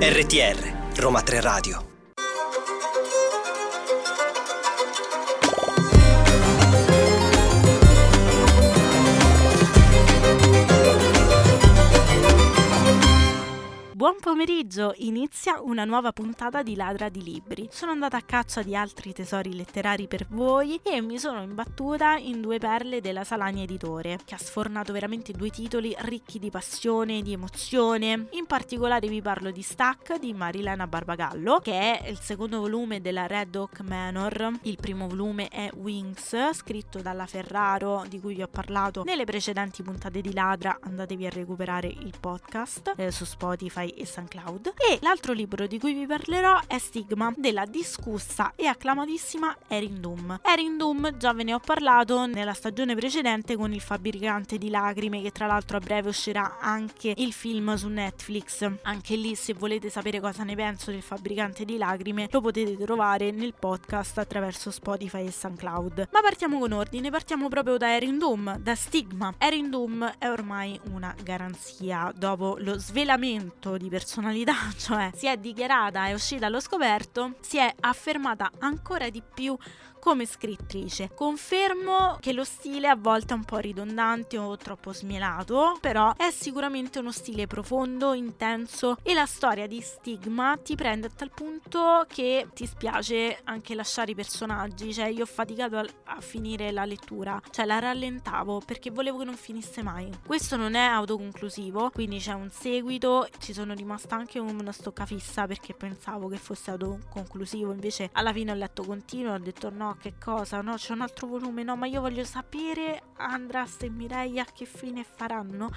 RTR Roma 3 Radio pomeriggio, inizia una nuova puntata di Ladra di Libri. Sono andata a caccia di altri tesori letterari per voi e mi sono imbattuta in due perle della Salani Editore, che ha sfornato veramente due titoli ricchi di passione e di emozione. In particolare vi parlo di Stack di Marilena Barbagallo, che è il secondo volume della Red Oak Manor. Il primo volume è Wings, scritto dalla Ferraro, di cui vi ho parlato nelle precedenti puntate di Ladra. Andatevi a recuperare il podcast eh, su Spotify e SoundCloud. E l'altro libro di cui vi parlerò è Stigma della discussa e acclamatissima Erin Doom. Erin Doom già ve ne ho parlato nella stagione precedente con il fabbricante di lacrime che tra l'altro a breve uscirà anche il film su Netflix. Anche lì se volete sapere cosa ne penso del fabbricante di lacrime lo potete trovare nel podcast attraverso Spotify e SoundCloud. Ma partiamo con ordine, partiamo proprio da Erin Doom, da Stigma. Erin Doom è ormai una garanzia dopo lo svelamento di di personalità, cioè si è dichiarata, è uscita allo scoperto, si è affermata ancora di più come scrittrice. Confermo che lo stile a volte è un po' ridondante o troppo smielato, però è sicuramente uno stile profondo, intenso e la storia di Stigma ti prende a tal punto che ti spiace anche lasciare i personaggi, cioè io ho faticato a, a finire la lettura, cioè la rallentavo perché volevo che non finisse mai. Questo non è autoconclusivo, quindi c'è un seguito, ci sono rimasta anche una stoccafissa perché pensavo che fosse autoconclusivo, invece alla fine ho letto continuo e ho detto no, che cosa? No, c'è un altro volume, no, ma io voglio sapere Andras e Mireia che fine faranno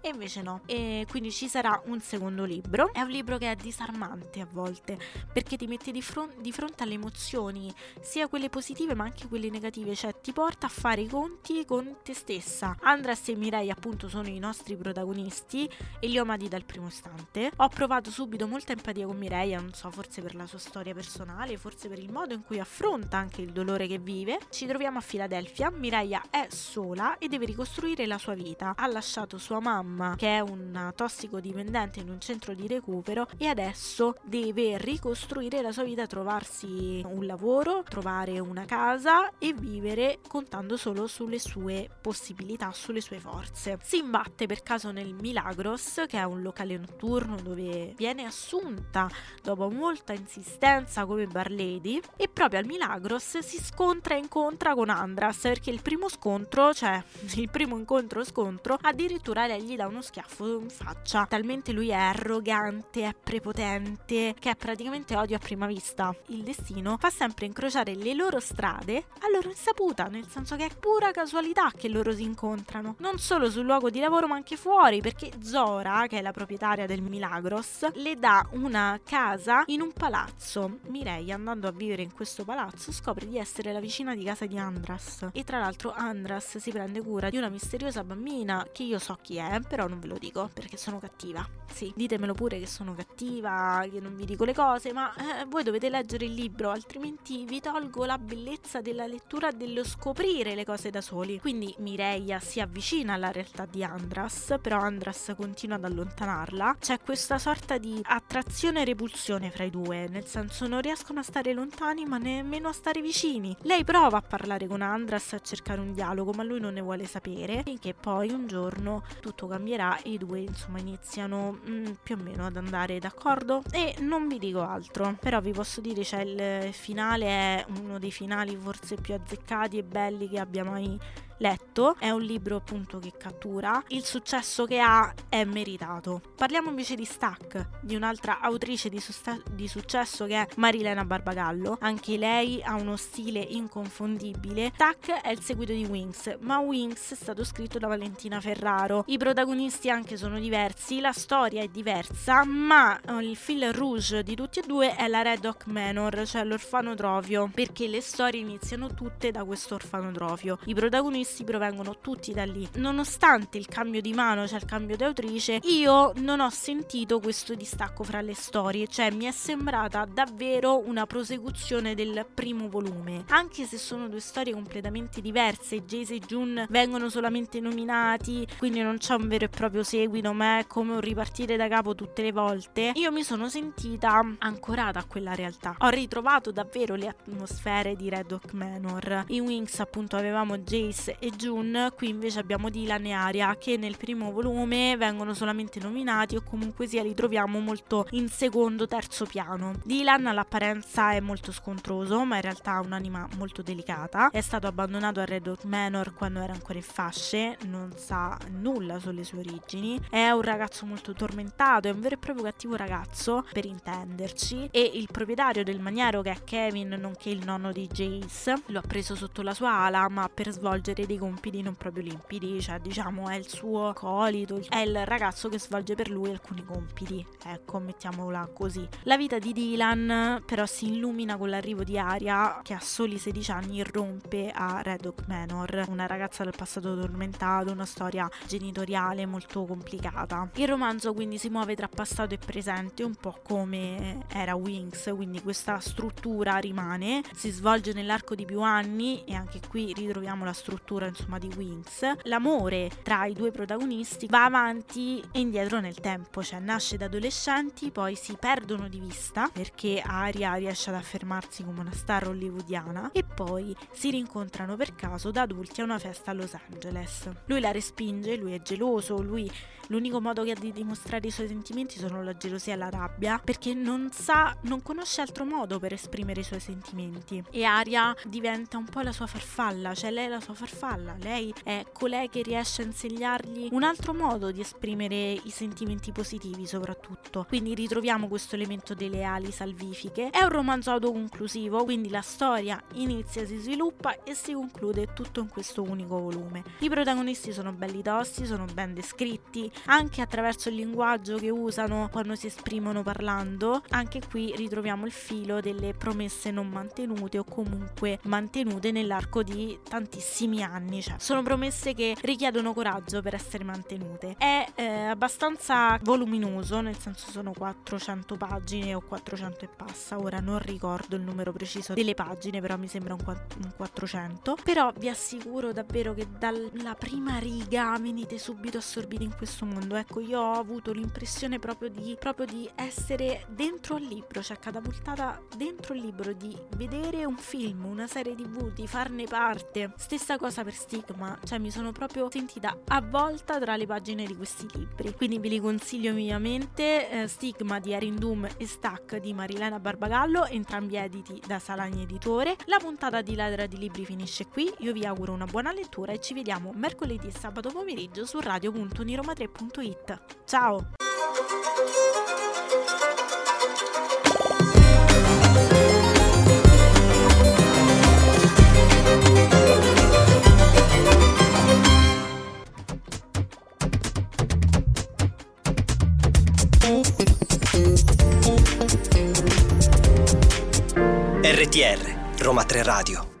e invece no. E quindi ci sarà un secondo libro. È un libro che è disarmante a volte perché ti mette di, fron- di fronte alle emozioni, sia quelle positive ma anche quelle negative, cioè ti porta a fare i conti con te stessa. Andras e Mireia appunto sono i nostri protagonisti e li ho amati dal primo istante. Ho provato subito molta empatia con Mireia, non so, forse per la sua storia personale, forse per il modo in cui affronta anche il dolore che vive. Ci troviamo a Filadelfia, Mireia è sola e deve ricostruire la sua vita. Ha lasciato sua mamma che è un tossicodipendente in un centro di recupero e adesso deve ricostruire la sua vita, trovarsi un lavoro, trovare una casa e vivere contando solo sulle sue possibilità, sulle sue forze. Si imbatte per caso nel Milagros, che è un locale notturno dove viene assunta dopo molta insistenza come bar lady e proprio al Milagros si scontra e incontra con Andras perché il primo scontro, cioè il primo incontro scontro, addirittura lei gli dà uno schiaffo in faccia. Talmente lui è arrogante, è prepotente, che è praticamente odio a prima vista. Il destino fa sempre incrociare le loro strade a loro insaputa, nel senso che è pura casualità che loro si incontrano. Non solo sul luogo di lavoro, ma anche fuori, perché Zora, che è la proprietaria del Milagros, le dà una casa in un palazzo. Mireia, andando a vivere in questo palazzo, scopre di essere la vicina di casa di Andras. E tra l'altro Andras si prende cura di una misteriosa bambina che io so chi è, però non ve lo dico perché sono cattiva. Sì, ditemelo pure che sono cattiva, che non vi dico le cose, ma eh, voi dovete leggere il libro, altrimenti vi tolgo la bellezza della lettura, dello scoprire le cose da soli. Quindi Mireia si avvicina alla realtà di Andras, però Andras continua ad allontanarla. C'è questa sorta di attrazione e repulsione fra i due, nel senso non riescono a stare lontani ma nemmeno a stare vicini. Lei prova a parlare con Andras, a cercare un dialogo, ma lui non ne vuole sapere, finché poi un giorno tutto cambierà e i due insomma iniziano mm, più o meno ad andare d'accordo. E non vi dico altro però vi posso dire cioè il finale è uno dei finali forse più azzeccati e belli che abbia mai letto, è un libro appunto che cattura, il successo che ha è meritato. Parliamo invece di Stack, di un'altra autrice di, susta- di successo che è Marilena Barbagallo, anche lei ha uno stile inconfondibile. Stack è il seguito di Wings, ma Wings è stato scritto da Valentina Ferraro, i protagonisti anche sono diversi, la storia è diversa, ma eh, il fil rouge di tutti e due è la Red Oak Manor, cioè l'orfanotrofio, perché le storie iniziano tutte da questo orfanotrofio. I protagonisti protagonisti provengono tutti da lì. Nonostante il cambio di mano, cioè il cambio di autrice, io non ho sentito questo distacco fra le storie, cioè mi è sembrata davvero una prosecuzione del primo volume. Anche se sono due storie completamente diverse, Jace e June vengono solamente nominati, quindi non c'è un vero e proprio seguito, ma è come un ripartire da capo tutte le volte. Io mi sono sentita ancorata a quella realtà. Ho ritrovato davvero le atmosfere di Red Oak Manor. In Wings appunto avevamo Jace e June, qui invece abbiamo Dylan e Aria che nel primo volume vengono solamente nominati o comunque sia li troviamo molto in secondo, terzo piano. Dylan all'apparenza è molto scontroso, ma in realtà ha un'anima molto delicata. È stato abbandonato a Red Oak Manor quando era ancora in fasce, non sa nulla sulle sue origini. È un ragazzo molto tormentato, è un vero e proprio cattivo ragazzo, per intenderci, e il proprietario del maniero che è Kevin, nonché il nonno di Jace, lo ha preso sotto la sua ala, ma per svolgere dei compiti non proprio limpidi, cioè diciamo è il suo colito, è il ragazzo che svolge per lui alcuni compiti, ecco, mettiamola così. La vita di Dylan però si illumina con l'arrivo di Aria, che a soli 16 anni irrompe a Red Oak Manor, una ragazza del passato tormentato, una storia genitoriale molto complicata. Il romanzo quindi si muove tra passato e presente, un po' come era Wings, quindi questa struttura rimane, si svolge nell'arco di più anni e anche qui ritroviamo la struttura insomma di Wings. L'amore tra i due protagonisti va avanti e indietro nel tempo, cioè nasce da adolescenti, poi si perdono di vista perché Aria riesce ad affermarsi come una star hollywoodiana e poi si rincontrano per caso da adulti a una festa a Los Angeles. Lui la respinge, lui è geloso, lui l'unico modo che ha di dimostrare i suoi sentimenti sono la gelosia e la rabbia perché non sa, non conosce altro modo per esprimere i suoi sentimenti e Aria diventa un po' la sua farfalla, cioè lei è la sua farfalla, lei è colei che riesce a insegnargli un altro modo di esprimere i sentimenti positivi soprattutto. Quindi ritroviamo questo elemento delle ali salvifiche. È un romanzo autoconclusivo, quindi la storia inizia, si sviluppa e si conclude tutto in questo unico volume. I protagonisti sono belli tosti, sono ben descritti, anche attraverso il linguaggio che usano quando si esprimono parlando. Anche qui ritroviamo il filo delle promesse non mantenute o comunque mantenute nell'arco di tantissimi anni, cioè sono promesse che richiedono coraggio per essere mantenute. È eh, abbastanza voluminoso, nel senso sono 400 pagine o 400 e passa, ora non ricordo il numero preciso delle pagine, però mi sembra un, un 400. Però vi assicuro davvero che dalla prima riga venite subito assorbiti in questo mondo. Ecco, io ho avuto l'impressione proprio di, proprio di essere dentro al libro, cioè catapultata dentro il libro, di vedere un film, una serie tv, di farne parte. Stessa cosa per Stigma, cioè mi sono proprio sentita avvolta tra le pagine di questi libri. Quindi ve li consiglio vivamente. Eh, Stigma di Erin Doom e Stack di Marilena Barbagallo, entrambi editi da Salagni Editore. La puntata di Ladra di Libri finisce qui. Io vi auguro una buona lettura e ci vediamo mercoledì e sabato pomeriggio su radio.niroma3.it. Ciao! RTR Roma 3 Radio